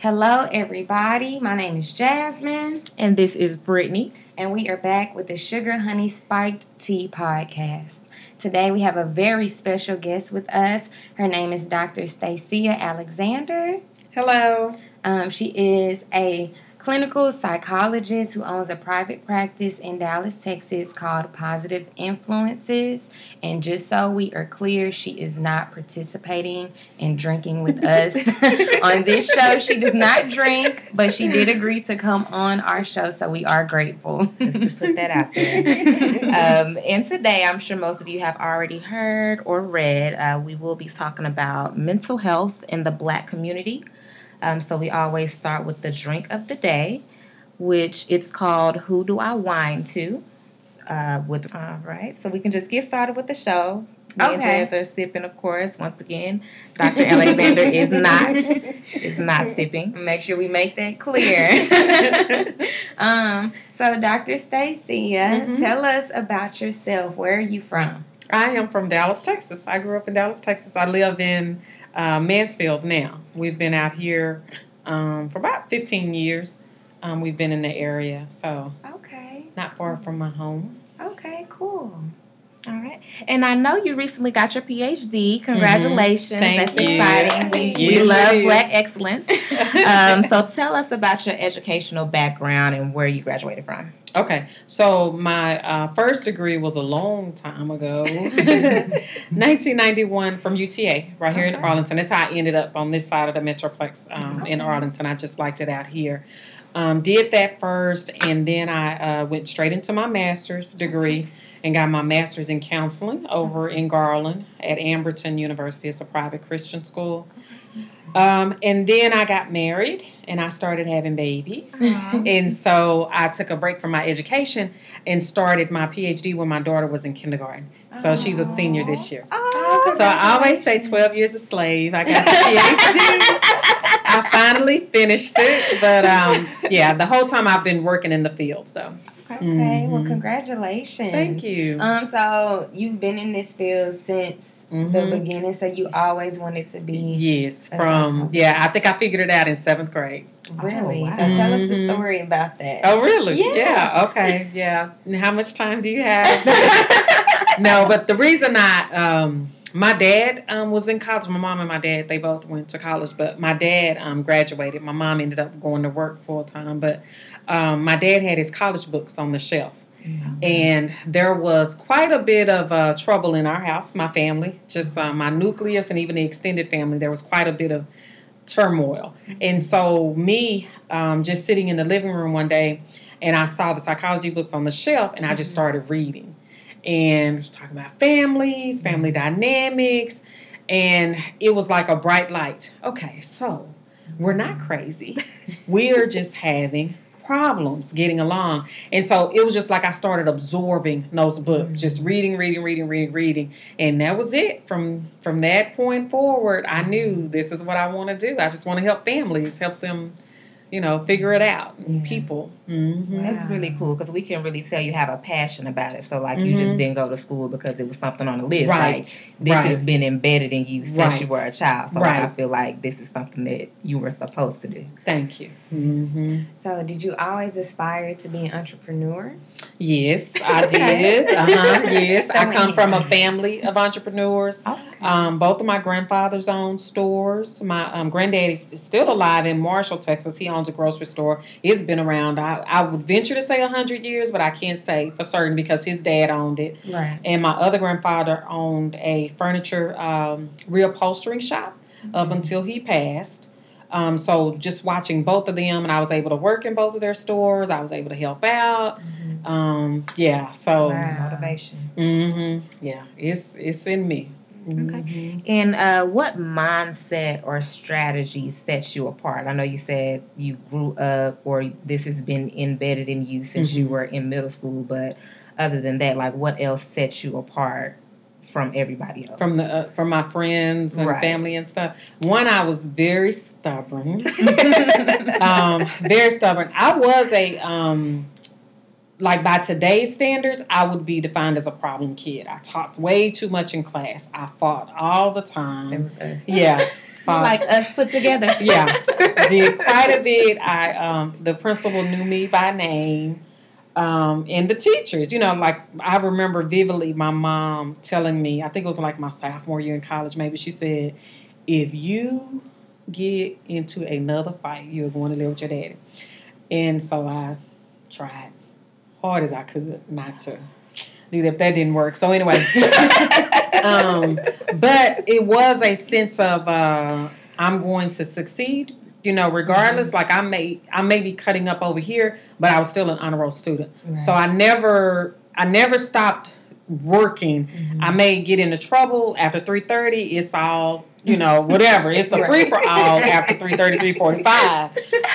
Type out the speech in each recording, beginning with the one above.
Hello, everybody. My name is Jasmine. And this is Brittany. And we are back with the Sugar Honey Spiked Tea podcast. Today we have a very special guest with us. Her name is Dr. Stacia Alexander. Hello. Um, she is a clinical psychologist who owns a private practice in Dallas, Texas called Positive Influences. And just so we are clear, she is not participating in drinking with us on this show. She does not drink, but she did agree to come on our show, so we are grateful. Just to put that out there. um, and today, I'm sure most of you have already heard or read, uh, we will be talking about mental health in the black community. Um, so we always start with the drink of the day, which it's called "Who Do I Wine To?" Uh, with all right, so we can just get started with the show. Me Okay. and Jazz are sipping, of course. Once again, Dr. Alexander is not is not sipping. Make sure we make that clear. um, so, Dr. Stacia, Mhm. tell us about yourself. Where are you from? I am from Dallas, Texas. I grew up in Dallas, Texas. I live in uh, Mansfield now. We've been out here um, for about 15 years. Um, we've been in the area, so Okay. not far from my home. Okay, cool. All right. And I know you recently got your PhD. Congratulations. Thank That's you. exciting. We, we love. Black excellence. um, so tell us about your educational background and where you graduated from. Okay, so my uh, first degree was a long time ago, 1991 from UTA, right here in Arlington. That's how I ended up on this side of the Metroplex um, in Arlington. I just liked it out here. Um, did that first, and then I uh, went straight into my master's degree and got my master's in counseling over in Garland at Amberton University. It's a private Christian school. Um, and then I got married and I started having babies. And so I took a break from my education and started my PhD when my daughter was in kindergarten. So she's a senior this year. Oh, So I always say 12 years a slave. I got the PhD. I finally finished it. But um, yeah, the whole time I've been working in the field though. Okay, well, Mhm. congratulations. Thank you. Um, so you've been in this field since the Mhm. beginning, so you always wanted to be Yes, from, yeah, I think I figured it out in seventh grade. really. Oh, wow. So tell us the Mhm. story about that. Oh, really? Yeah. okay. Yeah. And how much time do you have? no, but the reason I, um, my dad um, was in college. My mom and my dad, they both went to college, but my dad um, graduated. My mom ended up going to work full time, but um, my dad had his college books on the shelf. And there was quite a bit of uh, trouble in our house, my family, just uh, my nucleus and even the extended family. There was quite a bit of turmoil. And so, me um, just sitting in the living room one day, and I saw the psychology books on the shelf, and I just started reading. And was talking about families, mm-hmm. family dynamics, and it was like a bright light. Okay, so we're not mm-hmm. crazy. We're just having problems getting along. And so it was just like I started absorbing those books, mm-hmm. just reading, reading, reading, reading, reading. And that was it. From from that point forward, I knew this is what I want to do. I just want to help families, help them, you know, figure it out. Yeah. People. hmm That's really cool because we can really tell you have a passion about it. So, like, you just Mhm. didn't go to school because it was something on the list. Right. Like, this Right. has been embedded in you since you were a child. So, like, I feel like this is something that you were supposed to do. Thank you. hmm So, did you always aspire to be an entrepreneur? Yes, I did. Uh-huh. Yes, So I come you- from a family of entrepreneurs. Okay. Um, both of my grandfathers own stores. My um, granddaddy's still alive in Marshall, Texas. He owns a grocery store. It's been around. I, I would venture to say hundred years, but I can't say for certain because his dad owned it. Right. And my other grandfather owned a furniture um, reupholstering shop up until he passed. Um, so just watching both of them, and I was able to work in both of their stores. I was able to help out. Um, yeah. So. Wow. Motivation. hmm Yeah, it's it's in me. Okay. And uh, what mindset or strategy sets you apart? I know you said you grew up or this has been embedded in you since you Mhm. were in middle school, but other than that, like what else sets you apart from everybody else? From the uh, from my friends and Right. family and stuff. One, I was very stubborn. um, very stubborn. I was a um, like by today's standards, I would be defined as a problem kid. I talked way too much in class. I fought all the time. Yeah. like us put together. yeah, did quite a bit. I um, the principal knew me by name, um, and the teachers. You know, like I remember vividly my mom telling me. I think it was like my sophomore year in college. Maybe she said, "If you get into another fight, you're going to live with your daddy." And so I tried hard as I could not to do that. That didn't work. So anyway, um, but it was a sense of uh, I'm going to succeed. You know, regardless, mm-hmm. like I may I may be cutting up over here, but I was still an honor roll student. Right. So I never I never stopped working. Mm-hmm. I may get into trouble after three thirty. It's all you know, whatever. It's a free for all after 3.30, 3.45.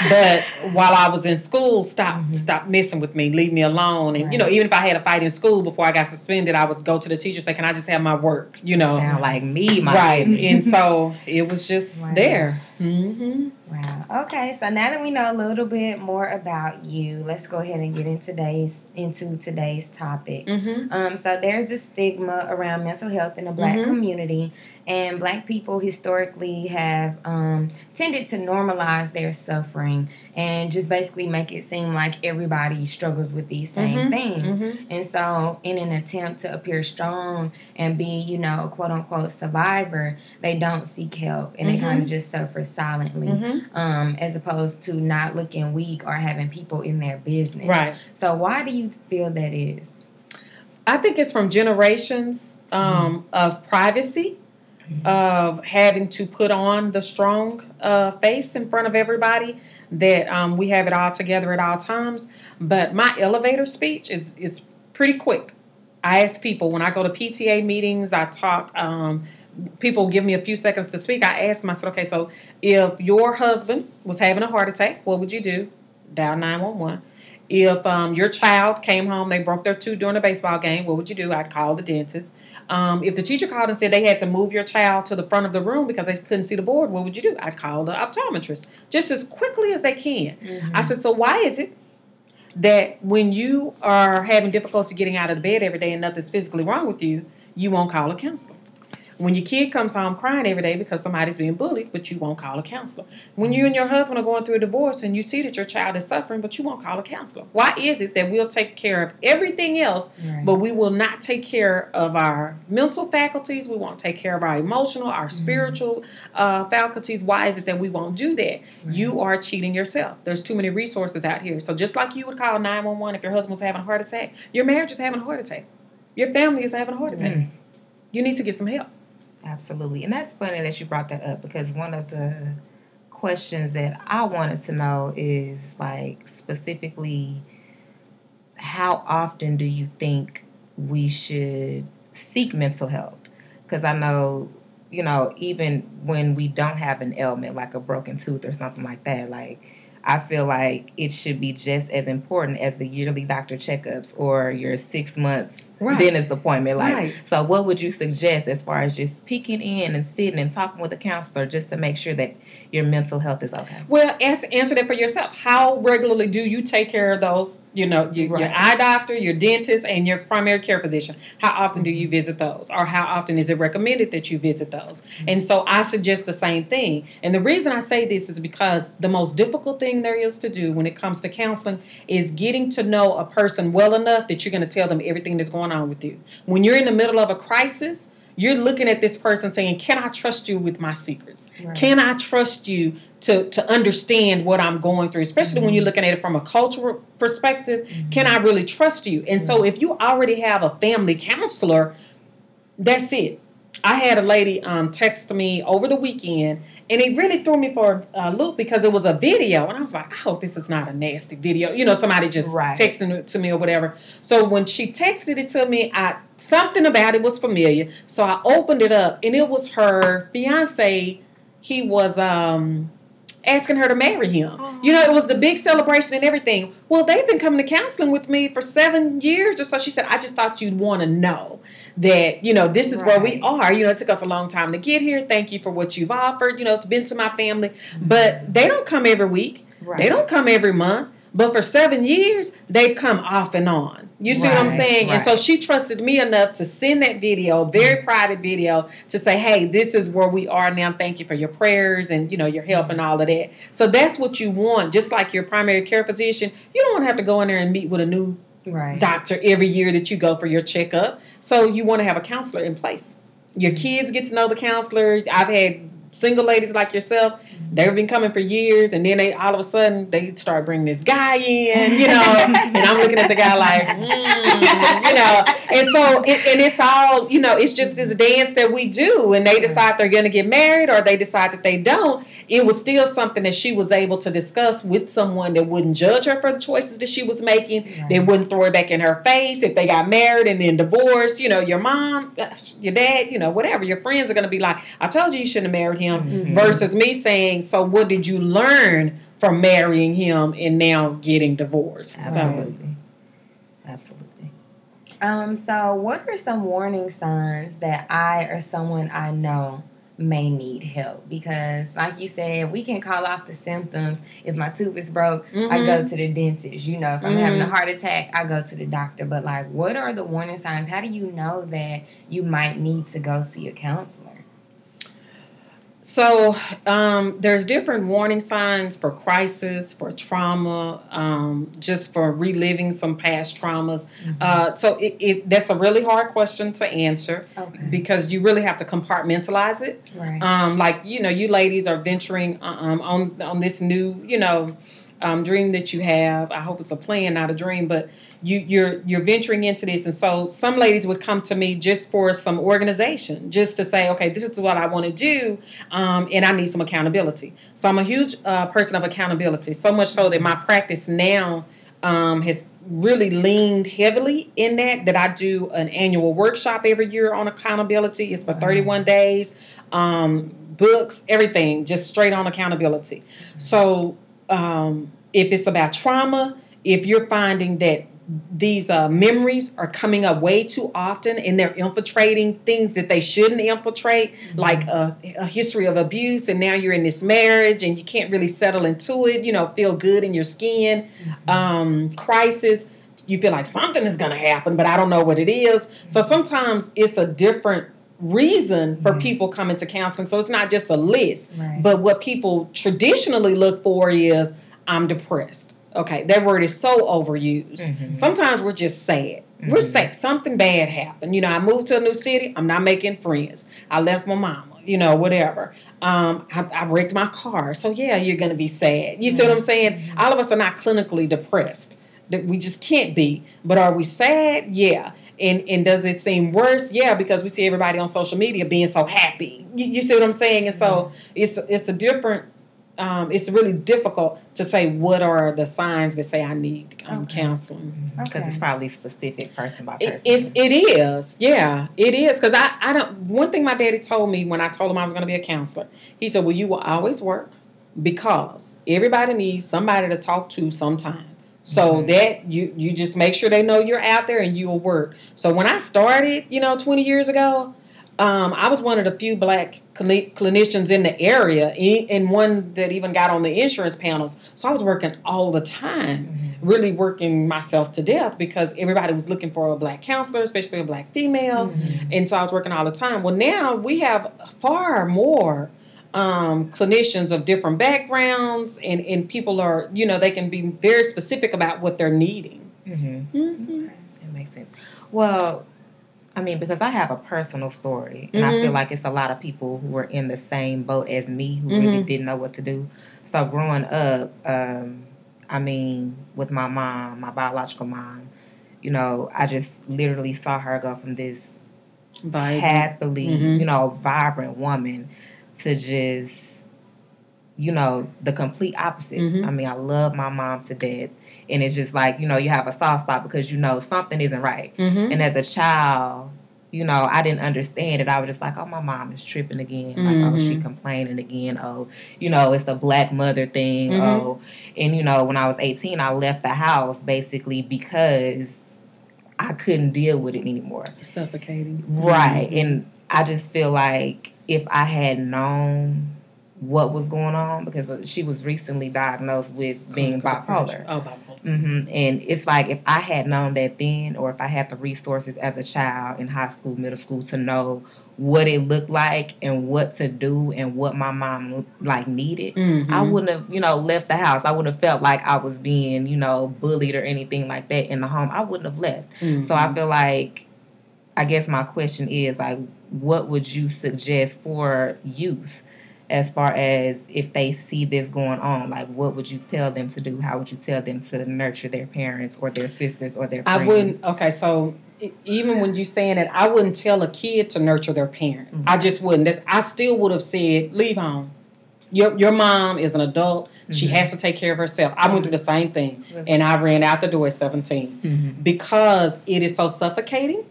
But while I was in school, stop mm-hmm. stop messing with me, leave me alone. And, right. you know, even if I had a fight in school before I got suspended, I would go to the teacher and say, can I just have my work, you know. Sound like me, my Right. and so it was just there. Mm-hmm. Wow. Okay. So now that we know a little bit more about you, let's go ahead and get into today's into today's topic. Mm-hmm. Um, so there's a stigma around mental health in the Black mm-hmm. community, and Black people historically have um, tended to normalize their suffering and just basically make it seem like everybody struggles with these same mm-hmm. things. Mm-hmm. And so, in an attempt to appear strong and be, you know, quote unquote survivor, they don't seek help and they kind of mm-hmm. just suffer silently, mm-hmm. um, as opposed to not looking weak or having people in their business. Right. So why do you feel that is? I think it's from generations um, mm-hmm. of privacy, mm-hmm. of having to put on the strong uh, face in front of everybody. That um, we have it all together at all times. But my elevator speech is is pretty quick. I ask people when I go to PTA meetings, I talk um, people give me a few seconds to speak, I asked said, okay, so if your husband was having a heart attack, what would you do? Dial 911. If um, your child came home, they broke their tooth during a baseball game, what would you do? I'd call the dentist. Um, if the teacher called and said they had to move your child to the front of the room because they couldn't see the board, what would you do? I'd call the optometrist just as quickly as they can. Mm-hmm. I said, so why is it that when you are having difficulty getting out of the bed every day and nothing's physically wrong with you, you won't call a counselor? When your kid comes home crying every day because somebody's being bullied, but you won't call a counselor. When you and your husband are going through a divorce and you see that your child is suffering, but you won't call a counselor. Why is it that we'll take care of everything else, right. but we will not take care of our mental faculties? We won't take care of our emotional, our mm-hmm. spiritual uh, faculties. Why is it that we won't do that? Right. You are cheating yourself. There's too many resources out here. So just like you would call 911 if your husband was having a heart attack, your marriage is having a heart attack. Your family is having a heart attack. Mm. You need to get some help. Absolutely. And that's funny that you brought that up because one of the questions that I wanted to know is like specifically how often do you think we should seek mental health? Because I know, you know, even when we don't have an ailment like a broken tooth or something like that, like I feel like it should be just as important as the yearly doctor checkups or your six months right. it's appointment. Like, right. so what would you suggest as far as just peeking in and sitting and talking with a counselor just to make sure that your mental health is okay? Well, answer, answer that for yourself. How regularly do you take care of those? You know, your, right. your eye doctor, your dentist, and your primary care physician. How often do you visit those, or how often is it recommended that you visit those? Mm-hmm. And so I suggest the same thing. And the reason I say this is because the most difficult thing there is to do when it comes to counseling is getting to know a person well enough that you're going to tell them everything that's going on on with you. When you're in the middle of a crisis, you're looking at this person saying, Can I trust you with my secrets? Right. Can I trust you to, to understand what I'm going through? Especially mm-hmm. when you're mm-hmm. looking at it from a cultural perspective. Mm-hmm. Can I really trust you? And so if you already have a family counselor, that's it. I had a lady um, text me over the weekend, and it really threw me for a loop because it was a video, and I was like, I hope this is not a nasty video. You know, somebody just right. texting it to me or whatever. So when she texted it to me, I something about it was familiar. So I opened it up, and it was her fiance. He was um, asking her to marry him. You know, it was the big celebration and everything. Well, they've been coming to counseling with me for seven years or so. She said, I just thought you'd want to know that, you know, this is right. where we are. You know, it took us a long time to get here. Thank you for what you've offered. You know, it's been to my family. But they don't come every week, right. they don't come every month. But for seven years, they've come off and on. You see right, what I'm saying? Right. And so she trusted me enough to send that video, very mm-hmm. private video, to say, hey, this is where we are now. Thank you for your prayers and you know your help and all of that. So that's what you want. Just like your primary care physician, you don't want to have to go in there and meet with a new right. doctor every year that you go for your checkup. So you want to have a counselor in place. Your mm-hmm. kids get to know the counselor. I've had single ladies like yourself, they've been coming for years, and then they all of a sudden they start bringing this guy in, you know, and I'm looking at the guy like, mm, you know, and so it, and it's all, you know, it's just this dance that we do, and they decide they're going to get married or they decide that they don't. It was still something that she was able to discuss with someone that wouldn't judge her for the choices that she was making. Right. They wouldn't throw it back in her face if they got married and then divorced. You know, your mom, your dad, you know, whatever. Your friends are going to be like, "I told you you shouldn't have married him." Him mm-hmm. versus me saying, So, what did you learn from marrying him and now getting divorced? Absolutely. So, Absolutely. Um, so, what are some warning signs that I or someone I know may need help because like you said we can call off the symptoms if my tooth is broke mm-hmm. i go mm-hmm. to the dentist you know if i'm mm-hmm. having a mm-hmm. heart attack i go to the doctor but like what are the warning signs how do you know that you might need to go see a counselor so um, there's different warning signs for crisis, for trauma, um, just for reliving some past traumas. Mm-hmm. Uh, so it, it, that's a really hard question to answer okay. because you really have to compartmentalize it. Right. Um, like you know, you ladies are venturing uh, um, on on this new you know um, dream that you have. I hope it's a plan, not a dream, but you, you're you're venturing into this, and so some ladies would come to me just for some organization, just to say, okay, this is what I want to do, um, and I need some accountability. So I'm a huge uh, person of accountability, so much so that my practice now um, has really leaned heavily in that. That I do an annual workshop every year on accountability. It's for 31 days. Um, books, everything, just straight on accountability. So um, if it's about trauma, if you're finding that these uh, memories are coming up way too often and they're infiltrating things that they shouldn't infiltrate, mm-hmm. like a, a, history of abuse, and now you're in this marriage and you can't really settle into it, you know, feel good in your skin, mm-hmm. um, crisis. You feel like something is going to happen, but I don't know what it is. So sometimes it's a different reason for mm-hmm. people coming to counseling. So it's not just a list, right. but what people traditionally look for is I'm depressed. Okay, that word is so overused. Mm-hmm. Sometimes we're just sad. Mm-hmm. We're sad. Something bad happened. You know, I moved to a new city. I'm not making friends. I left my mama. You know, whatever. Um, I, I wrecked my car. So yeah, you're gonna be sad. You see what I'm mm-hmm. saying? Mm-hmm. All of us are not clinically depressed. That we just can't be. But are we sad? Yeah. And and does it seem worse? Yeah, because we see everybody on social media being so happy. You, you see what I'm saying? And so mm-hmm. it's it's a different um, it's really difficult to say what are the signs that say I need um, okay. counseling because okay. it's probably specific person by person. It, it's it is yeah it is because I I don't one thing my daddy told me when I told him I was going to be a counselor he said well you will always work because everybody needs somebody to talk to sometime so mm-hmm. that you you just make sure they know you're out there and you'll work. So when I started, you know, 20 years ago, um, I was one of the few black clinicians in the area, and one that even got on the insurance panels. So I was working all the time, mm-hmm. really working myself to death because everybody was looking for a black counselor, especially a black female. Mm-hmm. And so I was working all the time. Well, now we have far more um, clinicians of different backgrounds, and, and people are, you know, they can be very specific about what they're needing. Mm-hmm. Mm-hmm. It makes sense. Well, I mean, because I have a personal story, and mm-hmm. I feel like it's a lot of people who were in the same boat as me who mm-hmm. really didn't know what to do. So growing up, um, I mean, with my mom, my biological mom, you know, I just literally saw her go from this Vibrant. happily, mm-hmm. you know, vibrant woman to just, you know, the complete opposite. Mm-hmm. I mean, I love my mom to death and it's just like you know you have a soft spot because you know something isn't right mm-hmm. and as a child you know i didn't understand it i was just like oh my mom is tripping again mm-hmm. like oh she mm-hmm. complaining again oh you know it's a black mother thing mm-hmm. oh and you know when i was 18 i left the house basically because i couldn't deal with it anymore suffocating right mm-hmm. and i just feel like if i had known what was going on because she was recently diagnosed with being bipolar. Oh, bipolar. Mm-hmm. And it's like if I had known that then, or if I had the resources as a child in high school, middle school to know what it looked like and what to do and what my mom like needed, Mhm. I wouldn't have, you know, left the house. I wouldn't have felt like I was being, you know, bullied or anything like that in the home. I wouldn't have left. Mhm. So I feel like, I guess my question is like, what would you suggest for youth as far as if they see this going on? Like, what would you tell them to do? How would you tell them to nurture their parents or their sisters or their I wouldn't. Okay, so even when you're saying it, I wouldn't tell a kid to nurture their parent. Mhm. I just wouldn't. That's, I still would have said, leave home. Your your mom is an adult. She Mhm. has to take care of herself. I went through the same thing, and I ran out the door at seventeen Mhm. because it is so suffocating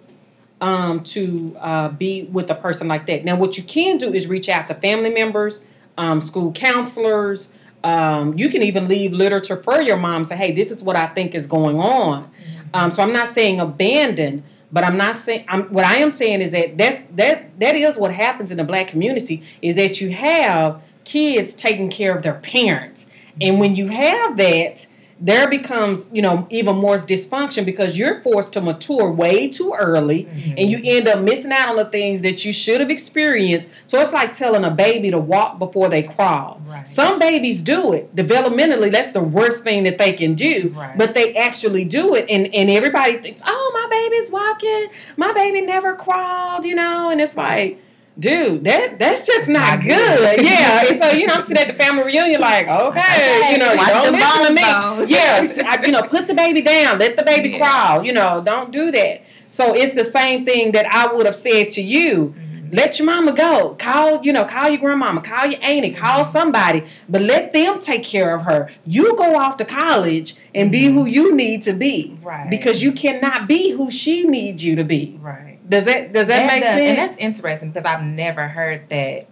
um, to uh, be with a person like that. Now, what you can do is reach out to family members, um, school counselors. Um, you can even leave literature for your mom. Say, hey, this is what I think is going on. Um, so I'm not saying abandon, but I'm not saying. I'm, what I am saying is that that's that that is what happens in the black community is that you have kids taking care of their parents, and when you have that, there becomes you know even more dysfunction because you're forced to mature way too early mm-hmm. and you end up missing out on the things that you should have experienced. So it's like telling a baby to walk before they crawl. Right. some babies do it. Developmentally that's the worst thing that they can do Right. but they actually do it. And and everybody thinks oh my baby's walking. My baby never crawled you know? And it's like Dude, that that's just not, not good. good. Yeah, and so you know, I'm sitting at the family reunion, like, okay, Okay, you know, watch don't the listen to me. Yeah, I, you know, put the baby down, let the baby Yeah. crawl. You know, don't do that. So it's the same thing that I would have said to you. Mm-hmm. Let your mama go. Call, you know, call your grandmama, call your auntie, call mm-hmm. somebody, but let them take care of her. You go off to college and be mm-hmm. who you need to be. Right. Because you cannot be who she needs you to be. Right. Does that does that, make does- And sense? that's interesting because I've never heard that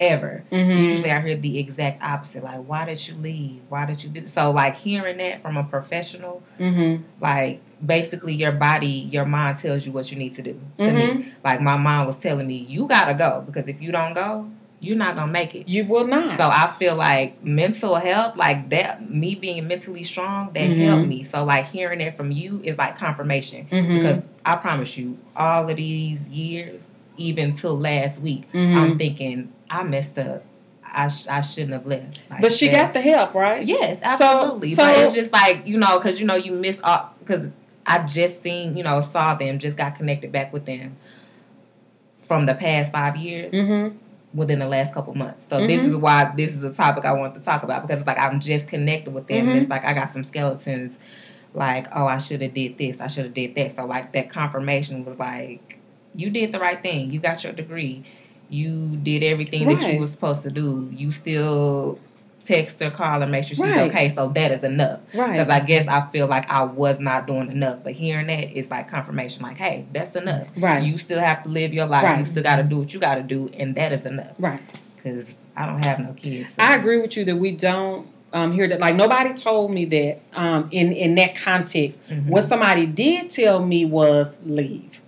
ever. Mhm. Usually I hear the exact opposite. Like, why did you leave? Why did you do so like hearing that from a professional, Mm-hmm. like basically your body, your mind tells you what you need to do. To Mhm. me. Like my mom was telling me, you gotta go because if you don't go, you're not gonna make it. You will not. So I feel like mental health, like that, me being mentally strong, that Mhm. helped me. So like hearing it from you is like confirmation Mhm. because I promise you, all of these years, even till last week, Mhm. I'm thinking I messed up. I sh- I shouldn't have left. Like, but she got the help, right? yes, absolutely. so- but it's just like you know, because you know you miss all because I just seen you know saw them, just got connected back with them from the past five years Mm-hmm. within the last couple months. So this Mhm. is why this is a topic I want to talk about because it's like I'm just connected with them. And Mhm. it's like I got some skeletons. Like oh, I should have did this. I should have did that. So like that confirmation was like you did the right thing. You got your degree. You did everything that you were supposed to do. You still text her, call her, make sure she's Right. okay. So that is enough. Right. Because I guess I feel like I was not doing enough. But hearing that is like confirmation. Like hey, that's enough. Right. You still have to live your life. Right. You still got to do what you got to do, and that is enough right. because I don't have no kids. so- I agree with you that we don't um, hear that. Like nobody told me that um, in in that context. Mhm. What somebody did tell me was leave.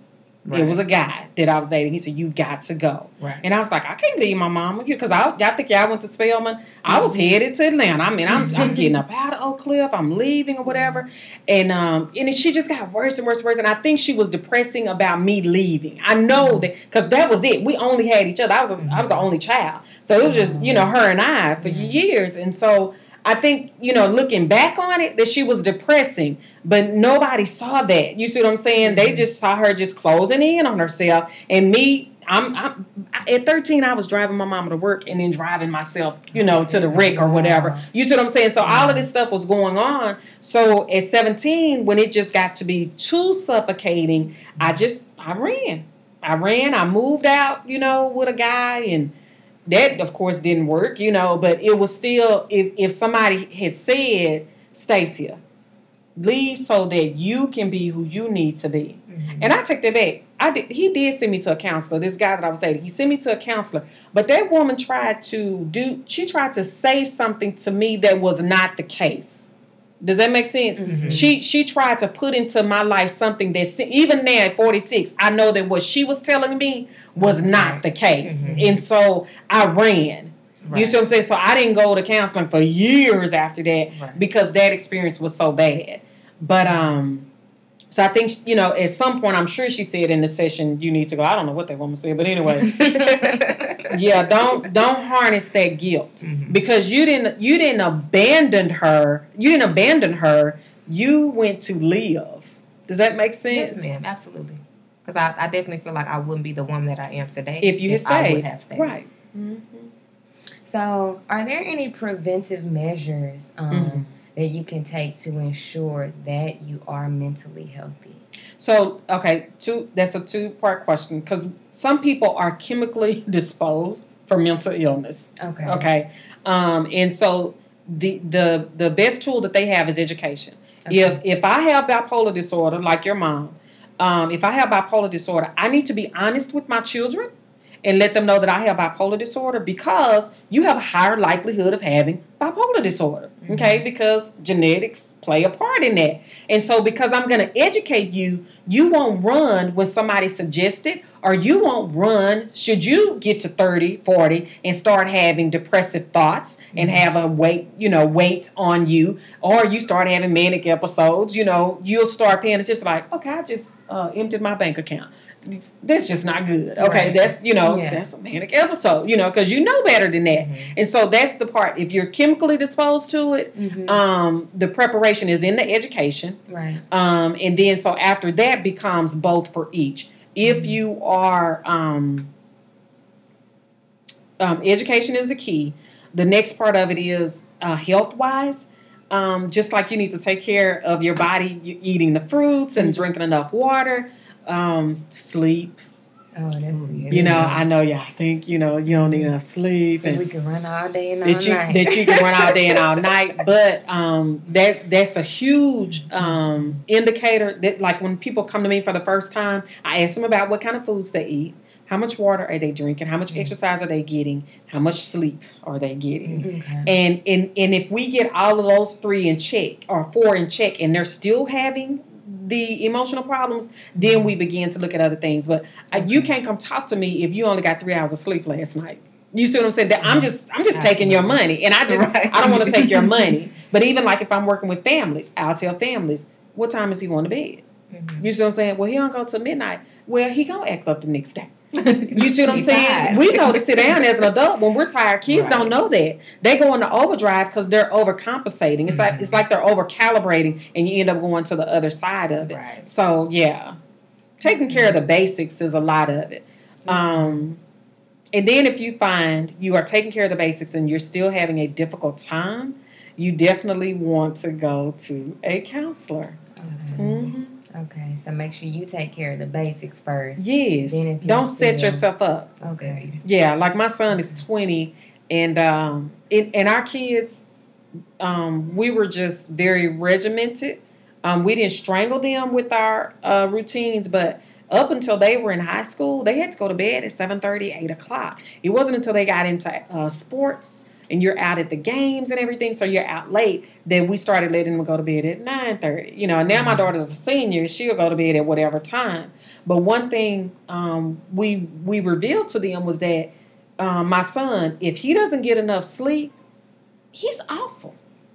Right. It was a guy that I was dating. He said, "You've got to go." Right. And I was like, I can't leave my mama because I, y'all think y'all went to Spelman. I was Mhm. headed to Atlanta. I mean, I'm, I'm getting up out of Oak Cliff. I'm leaving or whatever. And um, and she just got worse and worse and worse. And I think she was depressing about me leaving. I know that because that was it. We only had each other. I was I was the only child, so it was just you know her and I for years. And so I think you know looking back on it that she was depressing, but nobody saw that. You see what I'm saying? They Mhm. just saw her just closing in on herself, and me. I'm, I'm at 13. I was driving my mama to work and then driving myself, you know, to the wreck or whatever. You see what I'm saying? So all of this stuff was going on. So at 17, when it just got to be too suffocating, I just I ran. I ran. I moved out, you know, with a guy, and that of course didn't work, you know. But it was still if if somebody had said, "Stacia, leave so that you can be who you need to be." Mhm. And I take that back. I did. He did send me to a counselor. This guy that I was dating, he sent me to a counselor. But that woman tried to do. She tried to say something to me that was not the case. Does that make sense? Mhm. She she tried to put into my life something that even now at 46, I know that what she was telling me was not Right. the case. Mhm. And so I ran. You see what I'm saying? So I didn't go to counseling for years after that Right. because that experience was so bad. But um, so I think you know at some point I'm sure she said in the session you need to go. I don't know what that woman said, but anyway, yeah, don't don't harness that guilt Mhm. because you didn't you didn't abandon her. You didn't abandon her. You went to live. Does that make sense? Yes, ma'am, absolutely. Because I, I definitely feel like I wouldn't be the woman that I am today If you had I stayed, would have stayed. right? So, are there any preventive measures um, Mhm. That you can take to ensure that you are mentally healthy? So, okay, two. That's a two-part question because some people are chemically disposed for mental illness. Okay. Okay, um, and so the the the best tool that they have is education. Okay. If if I have bipolar disorder, like your mom, um, if I have bipolar disorder, I need to be honest with my children and let them know that I have bipolar disorder because you have a higher likelihood of having bipolar disorder. Okay, because genetics play a part in that. And so because I'm going to educate you, you won't run when somebody suggests it or you won't run should you get to 30, 40 and start having depressive thoughts and have a weight, you know, weight on you or you start having manic episodes, you know, you'll start paying attention like, okay, I just uh, emptied my bank account that's just not good. Okay, Right. that's you know Yeah. that's a manic episode. You know because you know better than that, Mhm. and so that's the part. If you're chemically disposed to it, Mhm. um, the preparation is in the education, right. um, and then so after that becomes both for each. If Mhm. you are um, um, education is the key. The next part of it is uh, health wise. Um, just like you need to take care of your body, eating the fruits and Mhm. drinking enough water, um, sleep, Oh, that's Mm, you know, I know y'all think you know you don't need enough sleep we and can run all day and all that you night. that you can run all day and all night. But um, that that's a huge um, indicator that like when people come to me for the first time, I ask them about what kind of foods they eat, how much water are they drinking, how much exercise are they getting, how much sleep are they getting. okay. And, and and if we get all of those three in check or four in check and they're still having the emotional problems, then we begin to look at other things. But uh, you can't come talk to me if you only got three hours of sleep last night. You see what I'm saying? That I'm just I'm just taking your money, and I just Right. I don't want to take your money. But even like if I'm working with families, I'll tell families what time is he going to bed. Mhm. You see what I'm saying? Well, he don't go till midnight. Well, he gonna act up the next day. You see what I'm saying? We know to sit down as an adult when we're tired. Kids don't know that. They go into overdrive because they're overcompensating. It's like Mhm. it's like they're over calibrating, and you end up going to the other side of it. Right. So yeah, taking care of the basics is a lot of it. Um, and then if you find you are taking care of the basics and you're still having a difficult time, you definitely want to go to a counselor. Okay. So make sure you take care of the basics first. Yes. Then if you're Don't set still- yourself up. Okay. Yeah, like my son is 20 and um it, and our kids um we were just very regimented. Um we didn't strangle them with our uh routines, but up until they were in high school, they had to go to bed at 7:30, 8 o'clock. It wasn't until they got into uh, sports and you're out at the games and everything, so you're out late, that we started letting them go to bed at 9:30. You know, now my daughter's a senior, she'll go to bed at whatever time. But one thing um, we we revealed to them was that um, my son, if he doesn't get enough sleep, he's awful.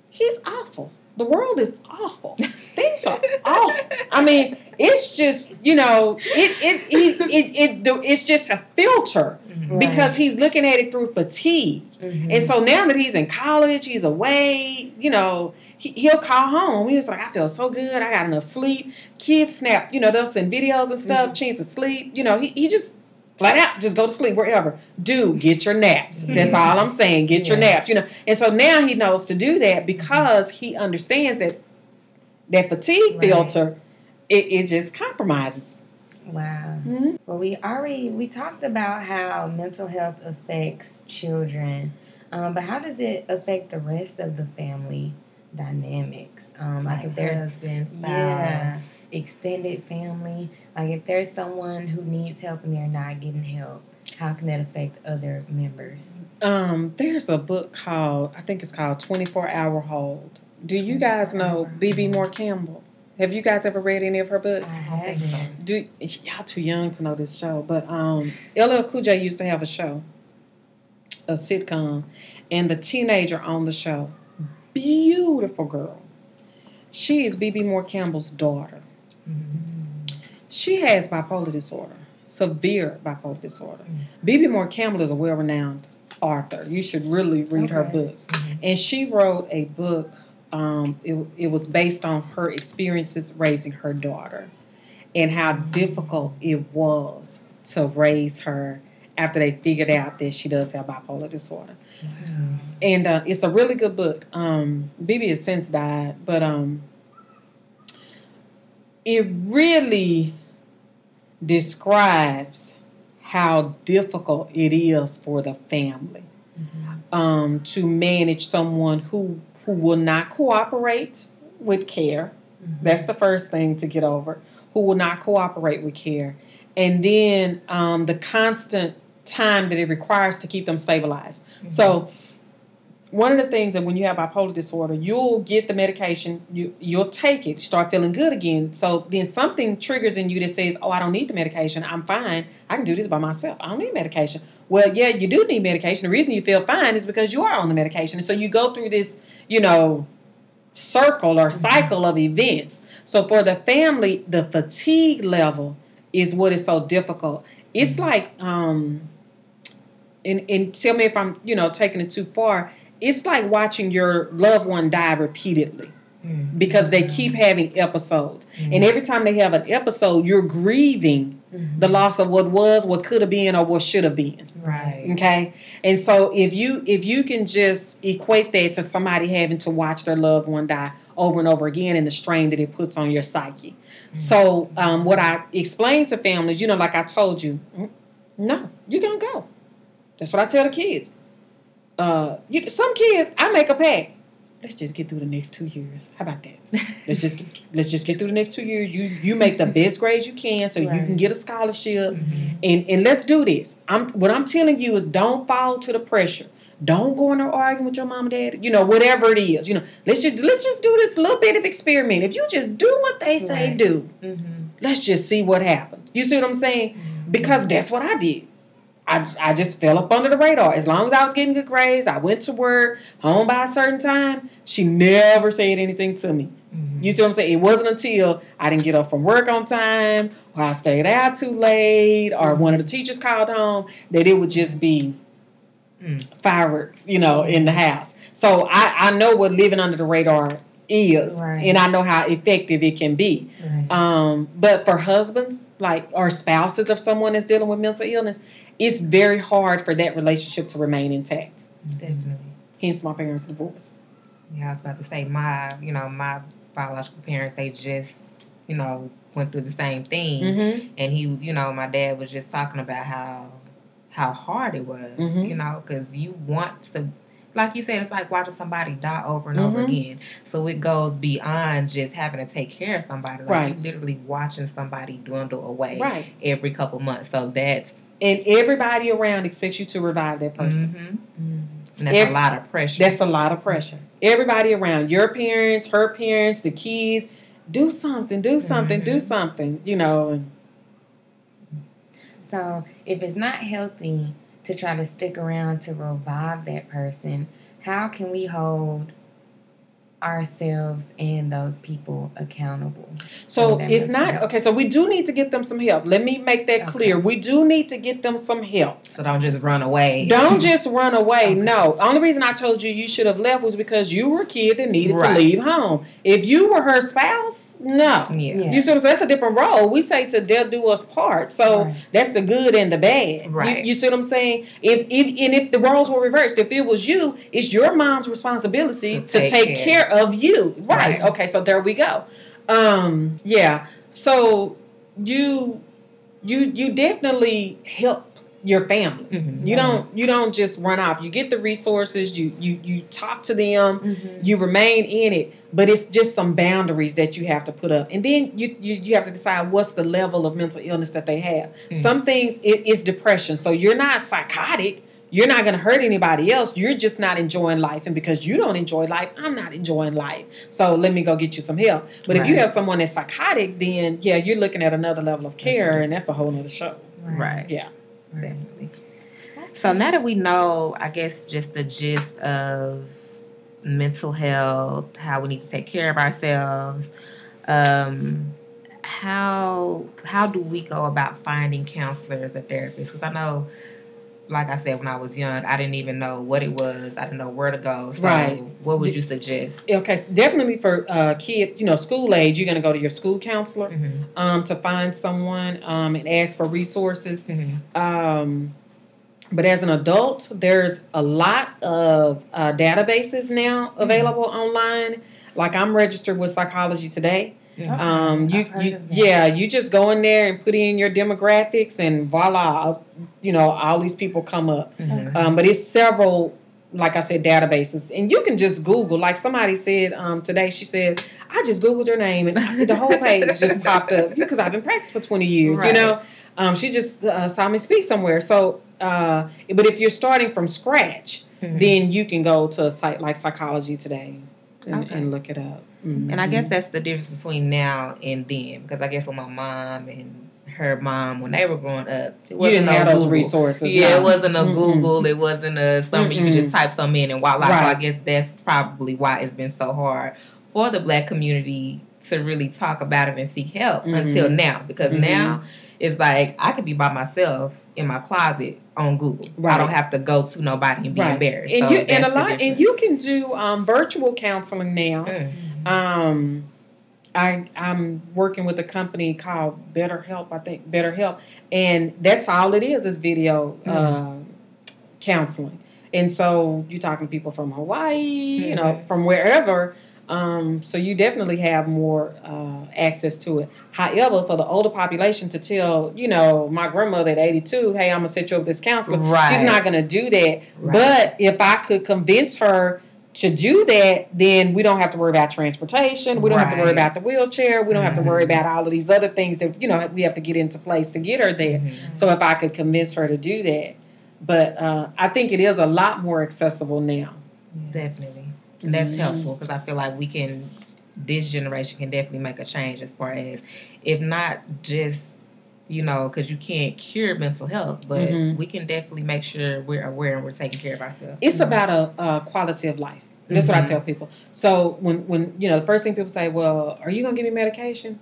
He's awful. The world is awful. Things are awful. I mean, it's just you know, it it it it, it, it it's just a filter Mhm. because he's looking at it through fatigue. Mhm. And so now that he's in college, he's away, you know, he, he'll call home. He was like, I feel so good. I got enough sleep. Kids snap, you know, they'll send videos and stuff, chance to sleep. You know, he, he just flat out just go to sleep wherever. Do get your naps. That's all I'm saying. Get your naps, you know. And so now he knows to do that because he understands that that fatigue Right. filter, it, it just compromises. Wow. Mhm. Well, we already we talked about how mental health affects children, um, but how does it affect the rest of the family dynamics? Um, like, Like if there's husband, yeah. Extended family, like if there's someone who needs help and they're not getting help, how can that affect other members? Um, there's a book called I think it's called Twenty Four Hour Hold. Do you guys know Bebe Moore Campbell? Have you guys ever read any of her books? I I haven't. Do y'all too young to know this show? But um, LL Cool J used to have a show. a sitcom, and the teenager on the show, beautiful girl. She is Bebe Moore Campbell's daughter. She has bipolar disorder, severe bipolar disorder. Bebe Moore Campbell is a well renowned author. You should really read her Okay. books. And she wrote a book, um, it, it was based on her experiences raising her daughter and how difficult it was to raise her after they figured out that she does have bipolar disorder. And uh, it's a really good book. Um, Bebe has since died, but um, it really describes how difficult it is for the family um, to manage someone who who will not cooperate with care. That's the first thing to get over. Who will not cooperate with care, and then um, the constant time that it requires to keep them stabilized. So one of the things that when you have bipolar disorder, you'll get the medication, you you'll take it, start feeling good again. So then something triggers in you that says, "Oh, I don't need the medication. I'm fine. I can do this by myself. I don't need medication." Well, yeah, you do need medication. The reason you feel fine is because you are on the medication, and so you go through this, you know, circle or cycle of events. So for the family, the fatigue level is what is so difficult. It's like um and and tell me if I'm, you know, taking it too far. It's like watching your loved one die repeatedly mm. because they keep mm. having episodes. And mm. every time they have an episode, you're grieving mm-hmm. the loss of what was, what could have been or what should have been. Right. Okay. And so if you if you can just equate that to somebody having to watch their loved one die over and over again and the strain that it puts on your psyche. So um, what I explain to families, you know, like I told you, mm, no, you're gonna go. That's what I tell the kids. Uh, you, some kids, I make a pact. Let's just get through the next two years. How about that? let's just let's just get through the next two years. You you make the best grades you can so you can get a scholarship, and and let's do this. I'm what I'm telling you is don't fall to the pressure. Don't go in there arguing with your mom and dad. You know whatever it is. You know let's just let's just do this little bit of experiment. If you just do what they say Right. do, Mm-hmm. let's just see what happens. You see what I'm saying? Because that's what I did. I, I just fell up under the radar. As long as I was getting good grades, I went to work, home by a certain time. She never said anything to me. You see what I'm saying? It wasn't until I didn't get up from work on time, or I stayed out too late, or one of the teachers called home, that it would just be Mm. fireworks, you know, in the house. So I, I know what living under the radar is, Right. and I know how effective it can be. Right. Um, but for husbands, like or spouses of someone that's dealing with mental illness, it's very hard for that relationship to remain intact. Definitely. Hence my parents' divorce. Yeah, I was about to say my, you know, my biological parents, they just, you know, went through the same thing. Mm-hmm. And he, you know, my dad was just talking about how how hard it was, Mhm. you know, because you want to, like you said, it's like watching somebody die over and over Mhm. again. So it goes beyond just having to take care of somebody. Like Right. you literally watching somebody dwindle away Right. every couple months. So that's And everybody around expects you to revive that person. mhm. and that's Every- a lot of pressure. That's a lot of pressure. Everybody around, your parents, her parents, the kids, do something, do something, do Mhm. something, you know. And So if it's not healthy to try to stick around to revive that person, how can we hold ourselves and those people accountable? so it's not health? okay. So we do need to get them some help. Let me make that Okay. clear. We do need to get them some help. so don't just run away. Don't just run away. Okay. No. Only reason I told you you should have left was because you were a kid and needed Right. to leave home. If you were her spouse, no. Yeah. Yeah. You see what I'm saying? That's a different role. We say to they'll do us part. So Right. that's the good and the bad. You- Right. You, see what I'm saying? If, if and if the roles were reversed, if it was you, it's your mom's responsibility To to, take take, care. Of you. Right. Right. Okay, so there we go. Um, yeah. So you you you definitely help your family. Mhm. You don't you don't just run off. You get the resources, you you you talk to them, Mhm. you remain in it, but it's just some boundaries that you have to put up. And then you you, you have to decide what's the level of mental illness that they have. Mm-hmm. Some things it is depression. So you're not psychotic. You're not going to hurt anybody else. You're just not enjoying life. And because you don't enjoy life, I'm not enjoying life. So let me go get you some help. But if you have someone that's psychotic, then yeah, you're looking at another level of care, and that's a whole nother show. Right. Yeah. Definitely. So now that we know, I guess just the gist of mental health, how we need to take care of ourselves, um, how how do we go about finding counselors or therapists? Because I know, like I said, when I was young, I didn't even know what it was. I didn't know where to go. So Right. what would you suggest? Okay, so definitely for uh, kids, you know, school age, you're going to go to your school counselor Mm-hmm. um, to find someone um, and ask for resources. Mm-hmm. Um, but as an adult, there's a lot of uh, databases now available online. Like I'm registered with Psychology Today. Um, you, you yeah, you just go in there and put in your demographics, and voila, you know, all these people come up. Mhm. Um, but it's several, like I said, databases, and you can just Google. Like somebody said um, today, she said, "I just Googled your name, and the whole page just popped up because I've been practicing for twenty years." You know, um, she just uh, saw me speak somewhere. So, uh, but if you're starting from scratch, Mhm. then you can go to a site like Psychology Today and, Okay. and look it up. Mhm. And I guess that's the difference between now and then, because I guess with my mom and her mom when they were growing up, it you wasn't didn't no have those Google. resources. Yeah, no. it wasn't a Mm-mm. Google. It wasn't a something you could just type something in and voila. So I guess that's probably why it's been so hard for the black community to really talk about it and seek help Mhm. until now. Because Mhm. now it's like I could be by myself in my closet on Google. I don't have to go to nobody and be Right. embarrassed. And So you and a lot and you can do um, virtual counseling now. Mm. Um, I I'm working with a company called Better Help. I think Better Help, and that's all it is is video uh, counseling. And so you're talking to people from Hawaii, you know, Mhm. from wherever. Um, so you definitely have more uh, access to it. However, for the older population to tell, you know, my grandmother at 82, hey, I'm gonna set you up this counselor, Right. she's not gonna do that. Right. But if I could convince her to do that, then we don't have to worry about transportation. We don't have to worry about the wheelchair. We don't have to worry Mhm. about all of these other things that you know we have to get into place to get her there. Mhm. So if I could convince her to do that, but uh, I think it is a lot more accessible now. Definitely. And that's Mhm. helpful because I feel like we can, this generation can definitely make a change as far as, if not just, you know, because you can't cure mental health, but Mhm. we can definitely make sure we're aware and we're taking care of ourselves. It's about a, a quality of life. That's what I Mhm. tell people. So when when you know the first thing people say, well, are you gonna give me medication?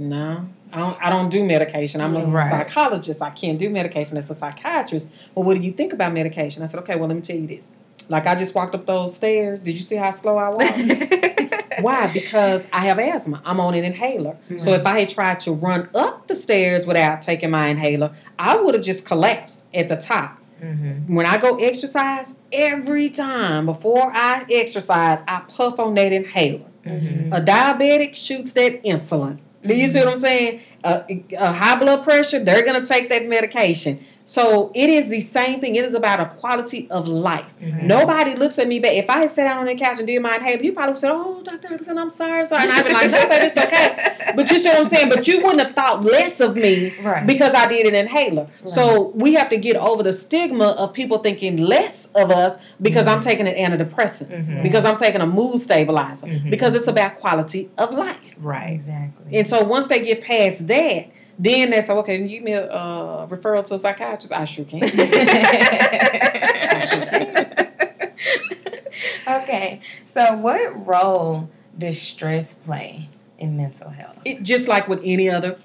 No, I don't. I don't do medication. I'm a Right. psychologist. I can't do medication as a psychiatrist. Well, what do you think about medication? I said, okay. Well, let me tell you this. Like I just walked up those stairs. Did you see how slow I walked? Why? Because I have asthma. I'm on an inhaler. So if I had tried to run up the stairs without taking my inhaler, I would have just collapsed at the top. Mm-hmm. When I go exercise, every time before I exercise, I puff on that inhaler. Mm-hmm. A diabetic shoots that insulin. Do you see what I'm saying? A, a high blood pressure, they're going to take that medication. So it is the same thing. It is about a quality of life. Mhm. Nobody looks at me bad. If I had sat down on the couch and did my inhaler, you probably would say, "Oh, Doctor Anderson, I'm sorry, I'm sorry," and I'd be like, "No, but it's okay." But you see what I'm saying? But you wouldn't have thought less of me Right. because I did an inhaler. So we have to get over the stigma of people thinking less of us because I'm taking an antidepressant, Mhm. because I'm taking a mood stabilizer, Mhm. because it's about quality of life. Right. Exactly. And so once they get past that, then they say, okay, you give me a uh, referral to a psychiatrist. I sure can. okay. So, what role does stress play in mental health? it, just like with any other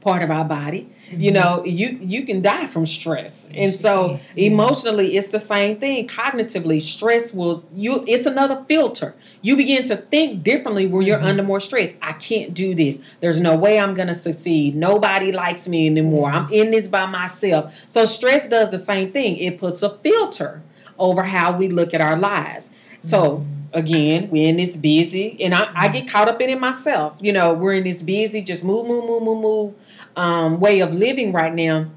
part of our body. You mm-hmm. know you you can die from stress. And so can. emotionally it's the same thing. Cognitively stress will you it's another filter. You begin to think differently when you're Mhm. under more stress. I can't do this. There's no way i'm gonna succeed. Nobody likes me anymore. Mm-hmm. I'm in this by myself. So stress does the same thing. It puts a filter over how we look at our lives. So mm-hmm. again we're in this busy and I, I get caught up in it myself. You know we're in this busy just move move move move move um, way of living right now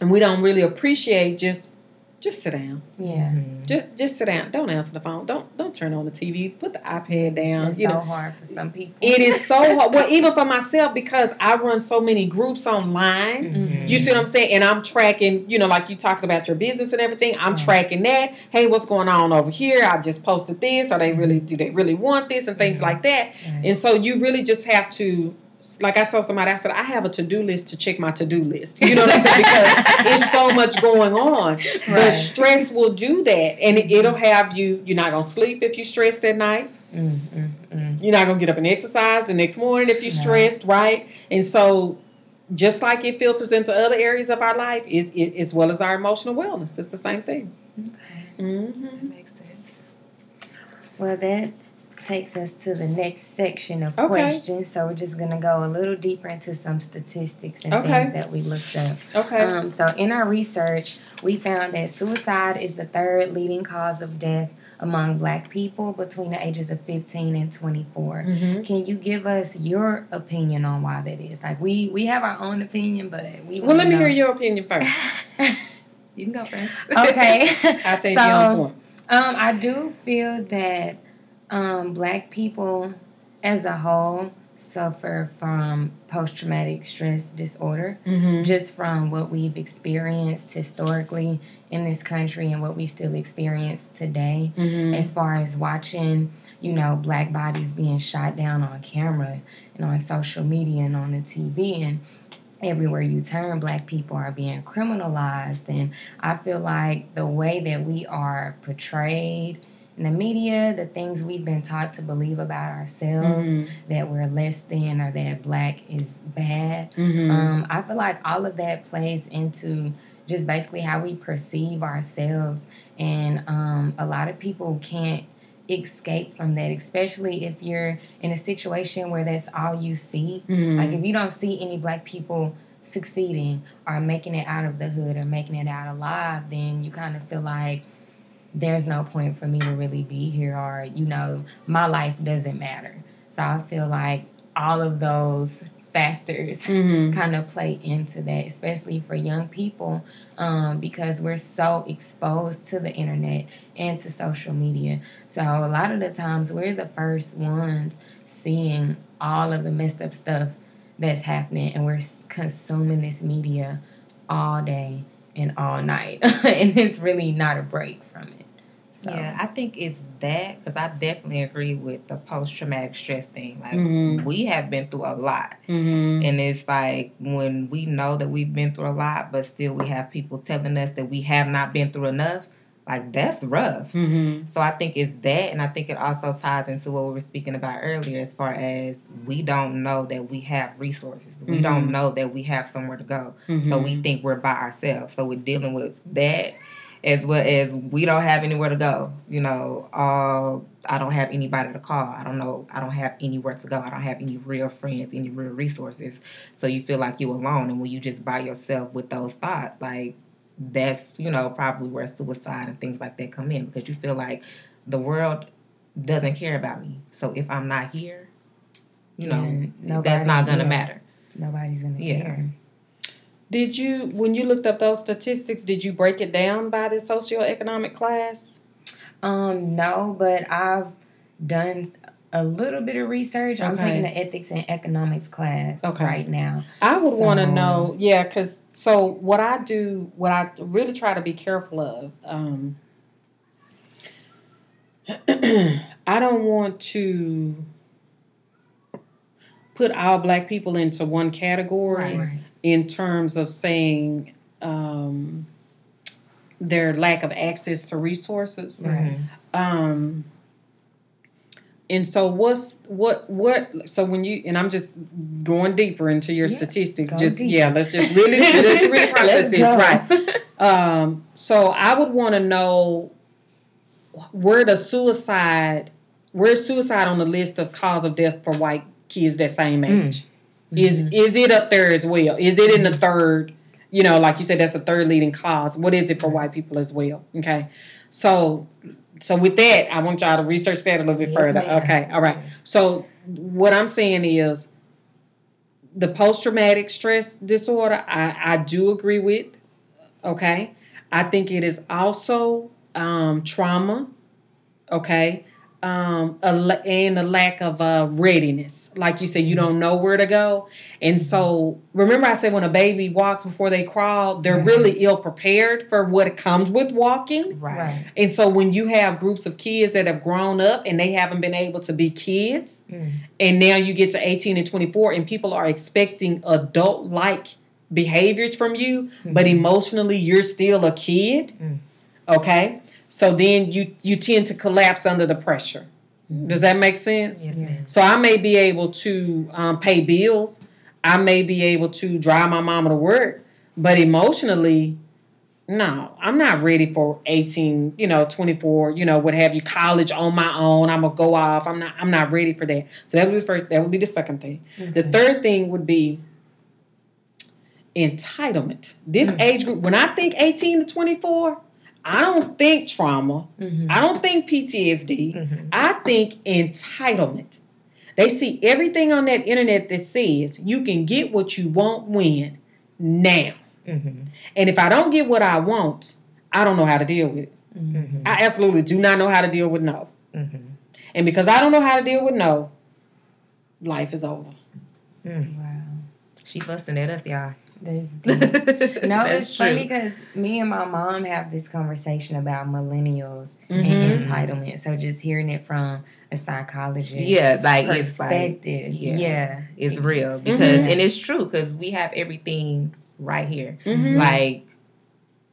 and we don't really appreciate just just sit down Yeah. Mhm. just just sit down don't answer the phone don't don't turn on the tv put the ipad down It's you so know hard for some people. it is so hard well even for myself because i run so many groups online Mhm. you see what I'm saying? And I'm tracking, you know, like you talked about your business and everything. I'm Right. tracking that. Hey, what's going on over here? I just posted this. Are they really do they really want this and things Mhm. like that? Right. And so you really just have to like I told somebody, I said, I have a to do list to check my to do list. You know what I'm saying? Because it's so much going on. Right. But stress will do that. And it, will have you, you're not going to sleep if you're stressed at night. Mm, mm, mm. You're not going to get up and exercise the next morning if you're no. stressed, right? And so, just like it filters into other areas of our life, is it, as well as our emotional wellness, it's the same thing. Okay. Mm-hmm. That makes sense. Well, that takes us to the next section of okay. questions. So we're just gonna go a little deeper into some statistics and okay. things that we looked up. Okay. Um, so in our research, we found that suicide is the third leading cause of death among black people between the ages of 15 and 24 mm-hmm. can you give us your opinion on why that is like we we have our own opinion but we well let me hear your opinion first you can go first okay i'll take so, you on point um, i do feel that um, black people as a whole suffer from post traumatic stress disorder mm-hmm. just from what we've experienced historically in this country and what we still experience today mm-hmm. as far as watching you know black bodies being shot down on camera and on social media and on the TV and everywhere you turn black people are being criminalized and I feel like the way that we are portrayed in the media, the things we've been taught to believe about ourselves, mm-hmm. that we're less than or that black is bad. Mm-hmm. Um, I feel like all of that plays into just basically how we perceive ourselves. And um, a lot of people can't escape from that, especially if you're in a situation where that's all you see. Mm-hmm. Like if you don't see any black people succeeding or making it out of the hood or making it out alive, then you kind of feel like there's no point for me to really be here or you know my life doesn't matter. So i feel like all of those factors mm-hmm. kind of play into that especially for young people um, because we're so exposed to the internet and to social media. So a lot of the times we're the first ones seeing all of the messed up stuff that's happening and we're consuming this media all day and all night. And it's really not a break from it so. Yeah, I think it's that because I definitely agree with the post traumatic stress thing. Like mm-hmm. we have been through a lot, mm-hmm. and it's like when we know that we've been through a lot, but still we have people telling us that we have not been through enough. Like that's rough. Mm-hmm. So I think it's that, and I think it also ties into what we were speaking about earlier, as far as we don't know that we have resources. We don't mm-hmm. know that we have somewhere to go. So we mm-hmm. think we're by ourselves. So we're dealing with that as well as we don't have anywhere to go. You know, uh, I don't have anybody to call. I don't know. I don't have anywhere to go. I don't have any real friends, any real resources. So you feel like you're alone, and when you just by yourself with those thoughts, like that's you know probably where suicide and things like that come in because you feel like the world doesn't care about me. So if I'm not here, you know, that's not gonna yeah. matter. Nobody's gonna yeah. care. Did you, when you looked up those statistics, did you break it down by the socioeconomic class? Um, no, but I've done a little bit of research. Okay. I'm taking the ethics and economics class okay. right now. I would so, want to know, yeah, because so what I do, what I really try to be careful of, um, I don't want to put all black people into one category. Right in terms of saying um, their lack of access to resources. Right. Um, and so what's what what so when you and I'm just going deeper into your yeah, statistics just deep. yeah let's just really let's really process this right um, so I would want to know where the suicide where's suicide on the list of cause of death for white kids that same mm. age mm. Is mm-hmm. is it up there as well? Is it in the third? You know, like you said, that's the third leading cause. What is it for white people as well? Okay, so so with that, I want y'all to research that a little bit yes, further. Ma'am. Okay, all right. So what I'm saying is the post traumatic stress disorder. I I do agree with. Okay, I think it is also um, trauma. Okay, um, a, and a lack of uh, readiness. Like you said, you don't know where to go. And so, remember, I said when a baby walks before they crawl, they're Right. really ill prepared for what comes with walking. Right. And so, when you have groups of kids that have grown up and they haven't been able to be kids, Mm. and now you get to 18 and 24, and people are expecting adult like behaviors from you, but emotionally, you're still a kid. Mm. Okay. So then you you tend to collapse under the pressure. Does that make sense? Yes, ma'am. So I may be able to um, pay bills. I may be able to drive my mama to work, but emotionally, no, I'm not ready for 18, you know, 24, you know, what have you, college on my own. I'm gonna go off. I'm not I'm not ready for that. So that would be first that would be the second thing. The third thing would be entitlement. This age group, when I think 18 to 24, I don't think trauma. Mm-hmm. I don't think PTSD. Mhm. I think entitlement. They see everything on that internet that says you can get what you want when, now. Mhm. And if I don't get what I want, I don't know how to deal with it. Mhm. I absolutely do not know how to deal with no. Mhm. And because I don't know how to deal with no, life is over. Mm. Wow. She fussing at us, y'all. That's deep. No, That's it's funny because me and my mom have this conversation about millennials Mhm. and entitlement. So just hearing it from a psychologist Yeah, like it's like perspective, yeah. yeah, it's real because Mhm. and it's true because we have everything right here. Mhm. Like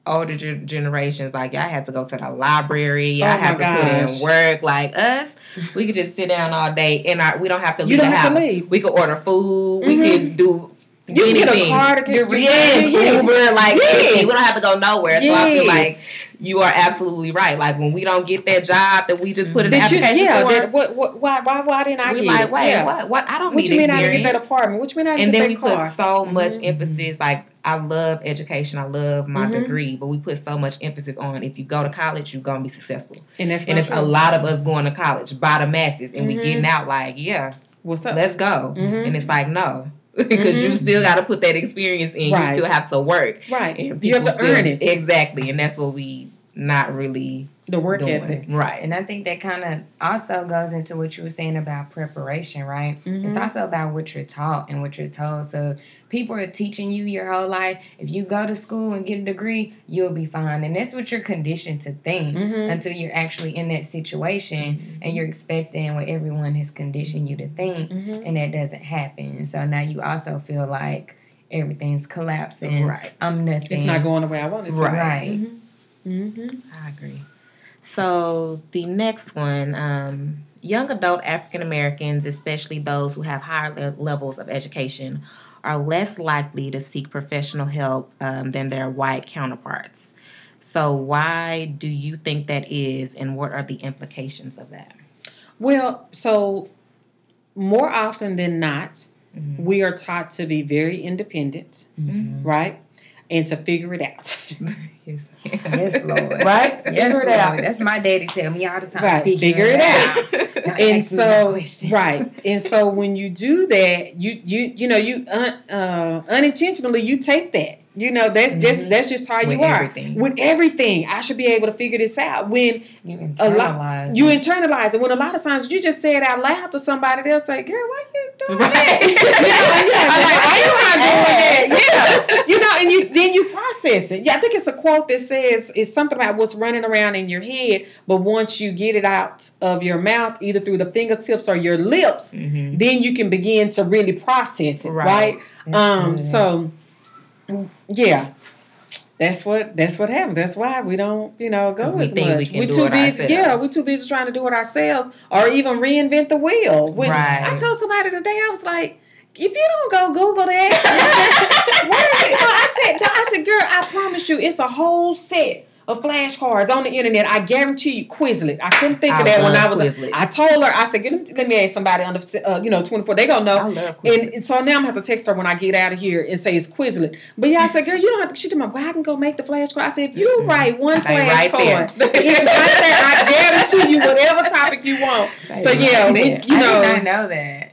older ge- generations, like y'all have to go to the library, y'all Oh have to put gosh. in work. Like us, we could just sit down all day and we don't have to You leave don't the have to house. leave. We could order food. We could do. You can get a car to get Yes, yes. Uber, like Yes. we don't have to go nowhere. So I feel like you are absolutely right. Like when we don't get that job that we just put in the Did you, yeah, for, that, what, what, why, why, why didn't I we get like, it? wait, Yeah. what? What? I don't What you mean I didn't get that apartment? What you mean I didn't and get then we put so much Mhm. emphasis like i love education i love my Mhm. degree but we put so much emphasis on if you go to college you're gonna be successful and that's and it's a lot of us going to college by the masses and we Mhm. getting out like yeah What's up? let's go Mhm. and it's like no because you Mhm. still got to put that experience in Right. you still have to work right. and You have to still- earn it. exactly and that's what we not really The work doing ethic. right And I think that kind of also goes into what you were saying about preparation, right? It's Mhm. also about what you're taught and what you're told. So people are teaching you your whole life. If you go to school and get a degree, you'll be fine. And that's what you're conditioned to think Mhm. until you're actually in that situation and you're expecting what everyone has conditioned you to think. Mhm. And that doesn't happen. So now you also feel like everything's collapsing. Right. I'm nothing. It's not going the way I want it to. Right. Right. Mm-hmm. I agree. So the next one, um, young adult African Americans, especially those who have higher le- levels of education, are less likely to seek professional help um, than their white counterparts. So why do you think that is, and what are the implications of that? Well, so more often than not, Mhm. we are taught to be very independent, Mhm. right? And to figure it out. yes, Yes, Lord. right? Yes, figure it Lord. out. That's my daddy tell me all the time. Right, figure it out. Don't and ask me no so right and so when you do that you you you know you un, uh, unintentionally you take that you know that's just Mhm. that's just how With you are everything. with everything i should be able to figure this out when You a lot you internalize it when a lot of times you just say it out loud to somebody they'll say girl why you doing that you know, yeah, like, why am I doing that yeah you know and you then you process it yeah i think it's a quote that says it's something about what's running around in your head but once you get it out of your mouth either through the fingertips or your lips Mhm. then you can begin to really process it right, Right. Um good. so yeah that's what that's what happens. That's why we don't, you know, go we as we much. we're do too busy. ourselves. Yeah, we're too busy trying to do it ourselves, or even reinvent the wheel. When Right. I told somebody today, I was like, if you don't go Google that, you know, I said, no, I said, girl, I promise you, it's a whole set of flashcards on the internet. I guarantee you, Quizlet. I couldn't think I of that when I was. Quizlet. I told her, I said, let me, let me ask somebody under, uh, you know, twenty four. They gonna know. I love Quizlet. And, and so now I'm gonna have to text her when I get out of here and say it's Quizlet. But yeah, I said, girl, you don't have to. She told me, well, I can go make the flashcard. I said, if you Mhm. write one They right flashcard, there. it's right there. I guarantee you whatever topic you want. They So right yeah, we, there. you I know, did not know that.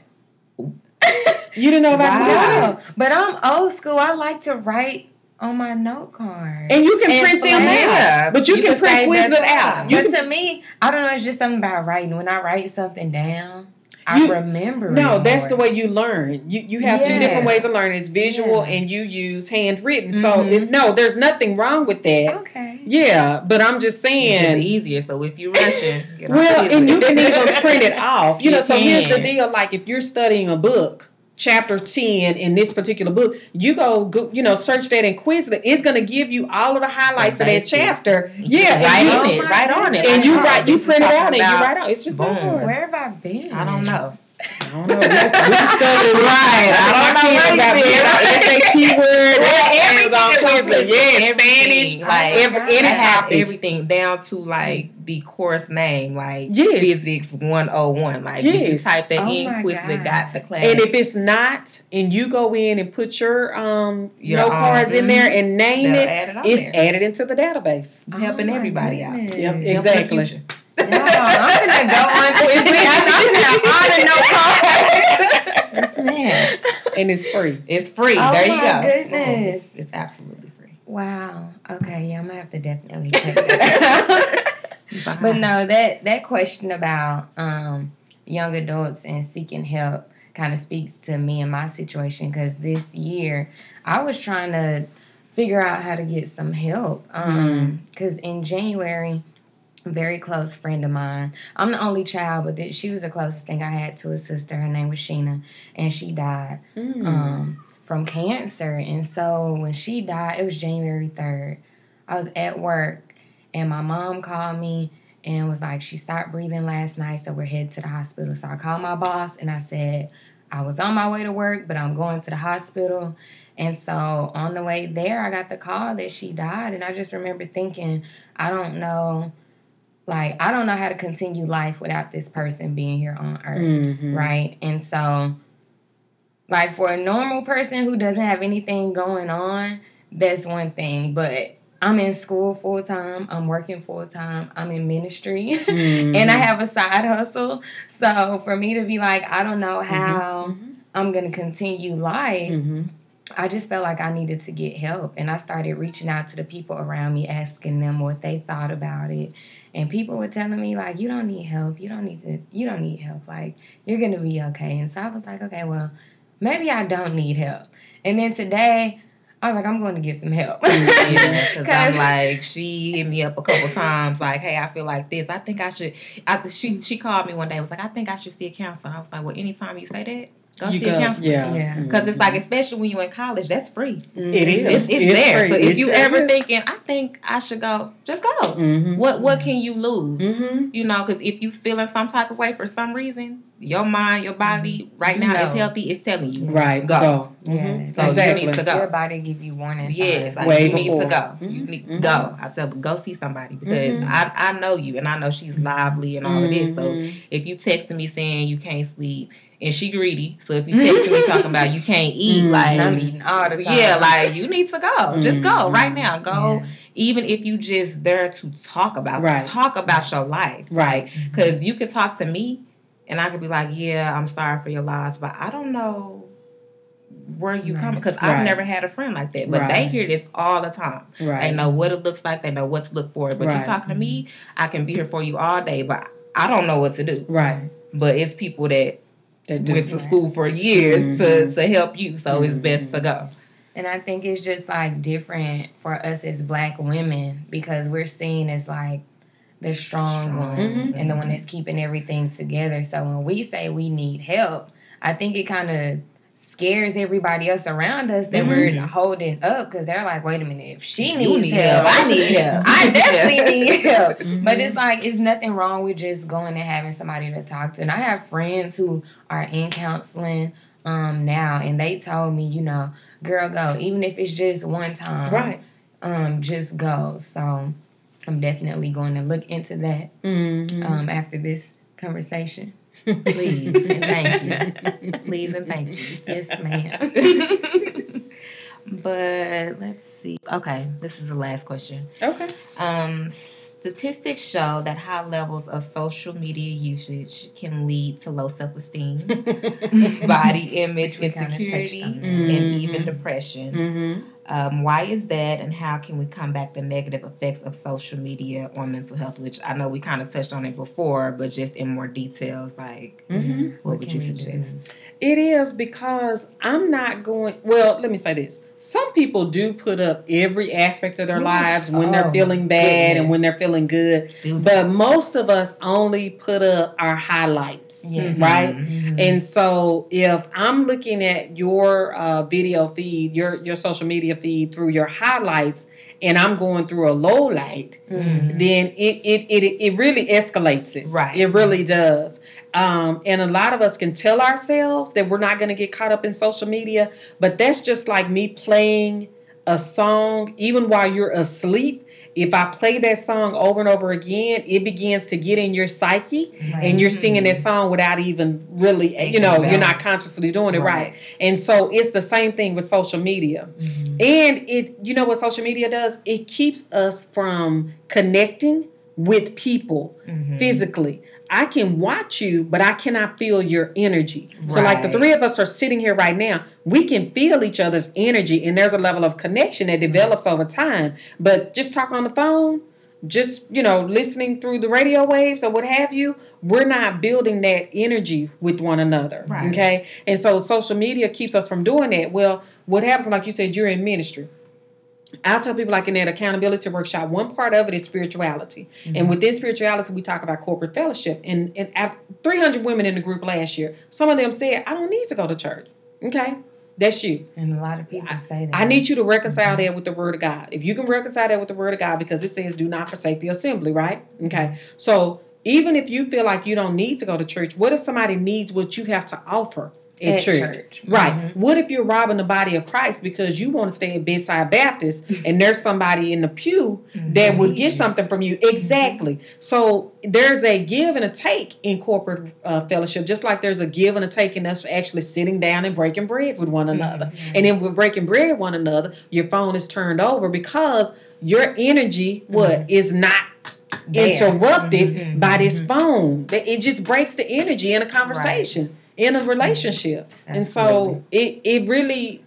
you didn't know about Wow. Quizlet. No, but I'm old school. I like to write on my note card. And you can And print them flag. out. But you, you can can print save Quizlet out. You but can, to me, I don't know. It's just something about writing. When I write something down, I You- remember. no, it that's the way you learn. You you have two different ways of learning. It's visual Yeah. and you use handwritten. So Mhm. it, no, there's nothing wrong with that. Okay. Yeah, but I'm just It's saying. easier. So if you're rushing, get on Well, and you can even print it off. You know, You so here's the deal. Like if you're studying a book, chapter 10 in this particular book, you go, go you know, search that in Quizlet. It's going to give you all of the highlights of that chapter. You Yeah. can and write you- on it, right on it. and you write, you print it talking out and you about- write out. It's just Boom. like. Where have I been? I don't know. I don't know. We just, we. Right. I don't know kids got. SAT word. Everything on everything is on Quizlet. Yeah, Spanish. Like, every, any topic. everything down to like the course name, like Yes. physics 101. Like if you type that Oh in, Quizlet God. got the class. And if it's not, and you go in and put your um Your note cards in there and name they'll it, add it it's there. added into the database. Helping Oh my everybody out. Yep, exactly. No, I'm gonna go on Quizlet. I'm gonna have all the note cards. Yes, ma'am. And it's free. It's free. Oh there you my go. goodness. It's, it's absolutely free. Wow. Okay. Yeah, I'm gonna have to definitely check that out. but no, that that question about um, young adults and seeking help kind of speaks to me and my situation because this year I was trying to figure out how to get some help. Because in January, very close friend of mine. I'm the only child, but th- she was the closest thing I had to a sister. Her name was Sheena, and she died um, from cancer. And so when she died, it was January 3rd. I was at work, and my mom called me and was like, she stopped breathing last night, so we're headed to the hospital. So I called my boss and I said, I was on my way to work, but I'm going to the hospital. And so on the way there, I got the call that she died. And I just remember thinking, I don't know, like, I don't know how to continue life without this person being here on earth. Mhm. Right. And so, like, for a normal person who doesn't have anything going on, that's one thing. But I'm in school full time, I'm working full time, I'm in ministry, Mm-hmm. and I have a side hustle. So, for me to be like, I don't know how I'm going to continue life, Mhm. I just felt like I needed to get help. And I started reaching out to the people around me, asking them what they thought about it. And people were telling me, like, you don't need help. You don't need to, you don't need help. Like, you're going to be okay. And so I was like, okay, well, maybe I don't need help. And then today, I was like, I'm going to get some help. Yeah, because I'm like, she hit me up a couple times, like, "Hey, I feel like this. I think I should." I, she she called me one day. Was like, "I think I should see a counselor." I was like, "Well, anytime you say that, go You see go, a counselor." yeah. Yeah. Mm-hmm. Because it's like, especially when you're in college, that's free. Mm-hmm. It is. It's, it's, there. free. So if It you sure ever is. thinking, I think I should go, just go. Mhm. What what can you lose? Mhm. You know, because if you feeling some type of way for some reason, your mind, your body, mm-hmm. right now know. is healthy. It's telling you, Right. Go. Go. Yeah. Mhm. So exactly. you need to go. Your body give you warning signs. Yes, like Way you need to go. You need to go. I tell go see somebody because. I, I know you and I know she's lively and all of this. So if you texting me saying you can't sleep and she greedy, so if you me talking about you can't eat, Mhm. like I'm eating all the time. yeah, like you need to go. Just go Mhm. right now. Go. Yeah. Even if you just there to talk about Right. talk about your life, Right. Because you could talk to me and I could be like, yeah, I'm sorry for your loss, but I don't know where you Right. coming because I've Right. never had a friend like that. But they hear this all the time. Right. They know what it looks like. They know what to look for. But Right. you talking to me, I can be here for you all day, but I don't know what to do. Right. But it's people that That do. went to school for years to, Mhm. to help you, so it's Mhm. best to go. And I think it's just like different for us as black women because we're seen as like the strong, Strong. one Mhm. and the one that's keeping everything together. So when we say we need help, I think it kind of scares everybody else around us that Mhm. we're holding up because they're like, wait a minute, if she needs need help, help. I need help. I definitely need help. Mhm. But it's like it's nothing wrong with just going and having somebody to talk to. And I have friends who are in counseling um now and they told me, you know, girl go, even if it's just one time. Right. Um, just go. So I'm definitely going to look into that Mhm. um after this conversation. Please and thank you. Please and thank you. Yes, ma'am. but let's see. Okay, this is the last question. Okay. Um, statistics show that high levels of social media usage can lead to low self esteem, body image We kinda touched insecurity, that. and even depression. Mhm. Um, why is that, and how can we combat the negative effects of social media on mental health? Which I know we kind of touched on it before, but just in more details, like Mm-hmm. what, What would you we do? suggest? It is because I'm not going. Well, let me say this. Some people do put up every aspect of their lives when they're Oh, feeling bad and when they're feeling good. But most of us only put up our highlights, Yes. right? Mhm. And so if I'm looking at your uh, video feed, your your social media feed through your highlights, and I'm going through a low light, Mhm. then it it, it it really escalates it. Right. It really does. Um, and a lot of us can tell ourselves that we're not going to get caught up in social media, but that's just like me playing a song, even while you're asleep. If I play that song over and over again, it begins to get in your psyche, and you're singing that song without even really, you know, you're not consciously doing it right. Right. And so it's the same thing with social media. Mm-hmm. And it, you know what social media does? It keeps us from connecting with people Mhm. physically. I can watch you, but I cannot feel your energy. So, like the three of us are sitting here right now, we can feel each other's energy, and there's a level of connection that develops over time. But just talking on the phone, just you know, listening through the radio waves or what have you, we're not building that energy with one another. Right. Okay, and so social media keeps us from doing that. Well, what happens, like you said, you're in ministry. I'll tell people like in that accountability workshop, one part of it is spirituality. And mm-hmm. within spirituality, we talk about corporate fellowship. And, and af- 300 women in the group last year, some of them said, I don't need to go to church. Okay, that's you. And a lot of people I, say that. I need you to reconcile mm-hmm. that with the word of God. If you can reconcile that with the word of God, because it says, do not forsake the assembly, right? Okay. Mm-hmm. So even if you feel like you don't need to go to church, what if somebody needs what you have to offer at, At church? church. Right. Mhm. What if you're robbing the body of Christ because you want to stay at Bedside Baptist and there's somebody in the pew mm-hmm. that would get something from you? Exactly. So there's a give and a take in corporate uh, fellowship, just like there's a give and a take in us actually sitting down and breaking bread with one another. Mm-hmm. And then with breaking bread with one another, your phone is turned over because your energy, what, mm-hmm. is not interrupted by this phone. It just breaks the energy in a conversation, in a relationship. And so it it really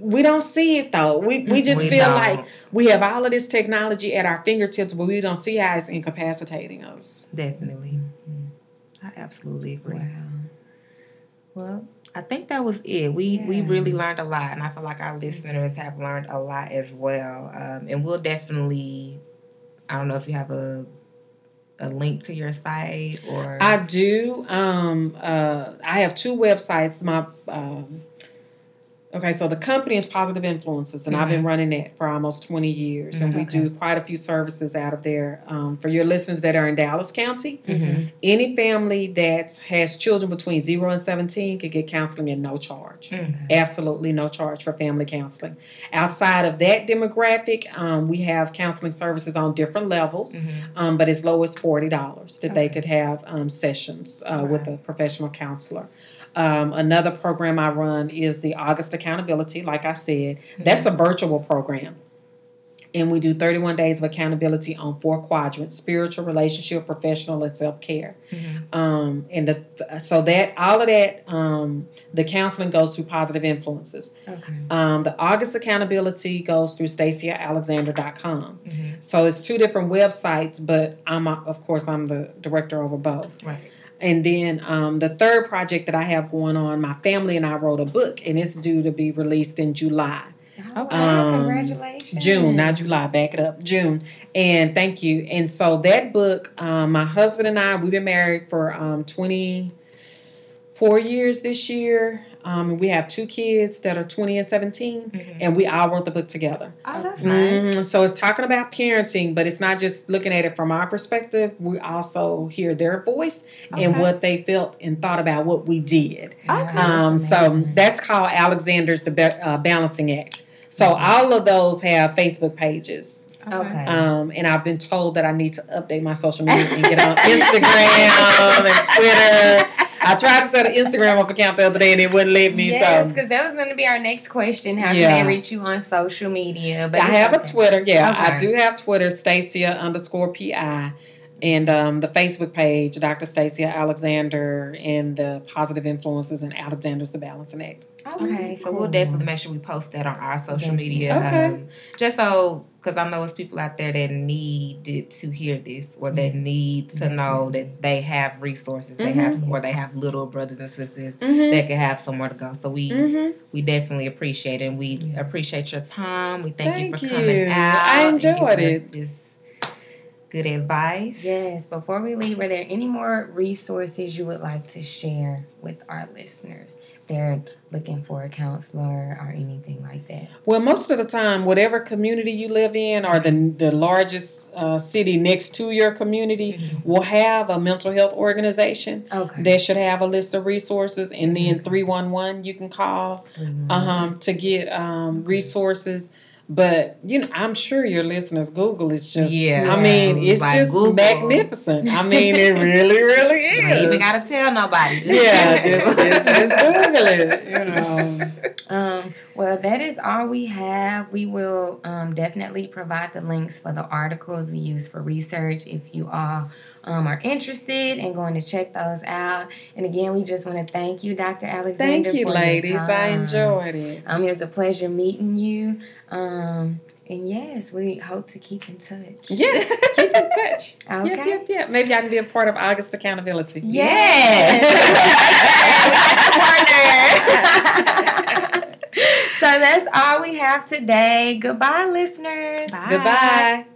we don't see it though. We we just We feel don't. like we have all of this technology at our fingertips, but we don't see how it's incapacitating us. Definitely. I absolutely agree. Wow. Well, I think that was it. We we really learned a lot, and I feel like our listeners have learned a lot as well. Um, and we'll definitely, I don't know if you have a a link to your site or I do. Um, uh, I have two websites. My um, okay, so the company is Positive Influences, and I've been running it for almost twenty years, and we Okay. do quite a few services out of there. Um, for your listeners that are in Dallas County, Mhm. any family that has children between zero and seventeen can get counseling at no charge. Mhm. Absolutely no charge for family counseling. Outside of that demographic, um, we have counseling services on different levels, um, but as low as forty dollars that they could have um, sessions uh, with a professional counselor. Um, another program I run is the August Accountability. Like I said, that's a virtual program. And we do 31 days of accountability on four quadrants spiritual, relationship, professional, and self care. Mhm. Um, and the, so that all of that, um, the counseling goes through positive influences. Okay. Um, the August accountability goes through stacyalexander.com. Mhm. So it's two different websites, but I'm, of course, I'm the director over both. Right. And then um, the third project that I have going on, my family and I wrote a book, and it's due to be released in July. Oh, Okay. Um, congratulations. June, not July, back it up, June. And thank you. And so that book, um, my husband and I, we've been married for um, 24 years this year. Um, we have two kids that are 20 and 17, Mhm. and we all wrote the book together. Oh, that's nice. Mhm. So it's talking about parenting, but it's not just looking at it from our perspective. We also hear their voice and what they felt and thought about what we did. Okay. Um, That's so that's called Alexander's the Ba- uh, Balancing Act. So all of those have Facebook pages. Okay. Um, and I've been told that I need to update my social media and get on Instagram and Twitter. I tried to set an Instagram up account the other day and it wouldn't let me. yes, so because that was going to be our next question. How Yeah. can they reach you on social media? But I have a. Twitter. Yeah, I do have Twitter, Stacia underscore PI. And um, the Facebook page, Dr. Stacia Alexander, and the Positive Influences and Alexander's the Balancing Act. Okay, so cool. we'll definitely make sure we post that on our social Okay. media. Okay. Um, just so, because I know it's people out there that needed to hear this or that need to know that they have resources, they have, or they have little brothers and sisters Mm-hmm. that can have somewhere to go. So we Mm-hmm. we definitely appreciate it. And we appreciate your time. We thank, Thank you for you. coming out. I enjoyed giving us it. This good advice. Yes, before we leave, are there any more resources you would like to share with our listeners? They're looking for a counselor or anything like that. Well, most of the time, whatever community you live in or the, the largest uh, city next to your community will have a mental health organization. Okay. They should have a list of resources, and then 311 you can call Mhm. um, to get um, resources. But you know, I'm sure your listeners' Google is just Yeah. I mean, it's Like just Google. magnificent. I mean, it really, really is. You ain't even gotta tell nobody. Just Yeah, just, just, just Google it. You know. Um, well, that is all we have. We will um, definitely provide the links for the articles we use for research if you all um, are interested and going to check those out. And again, we just want to thank you, Dr. Alexander. Thank you, ladies. I enjoyed it. Um, it was a pleasure meeting you. Um, and yes, we hope to keep in touch. Yeah, keep in touch. Okay. Yep, yep, yep. Maybe I can be a part of August accountability. Yes. so that's all we have today. Goodbye, listeners. Bye. Goodbye.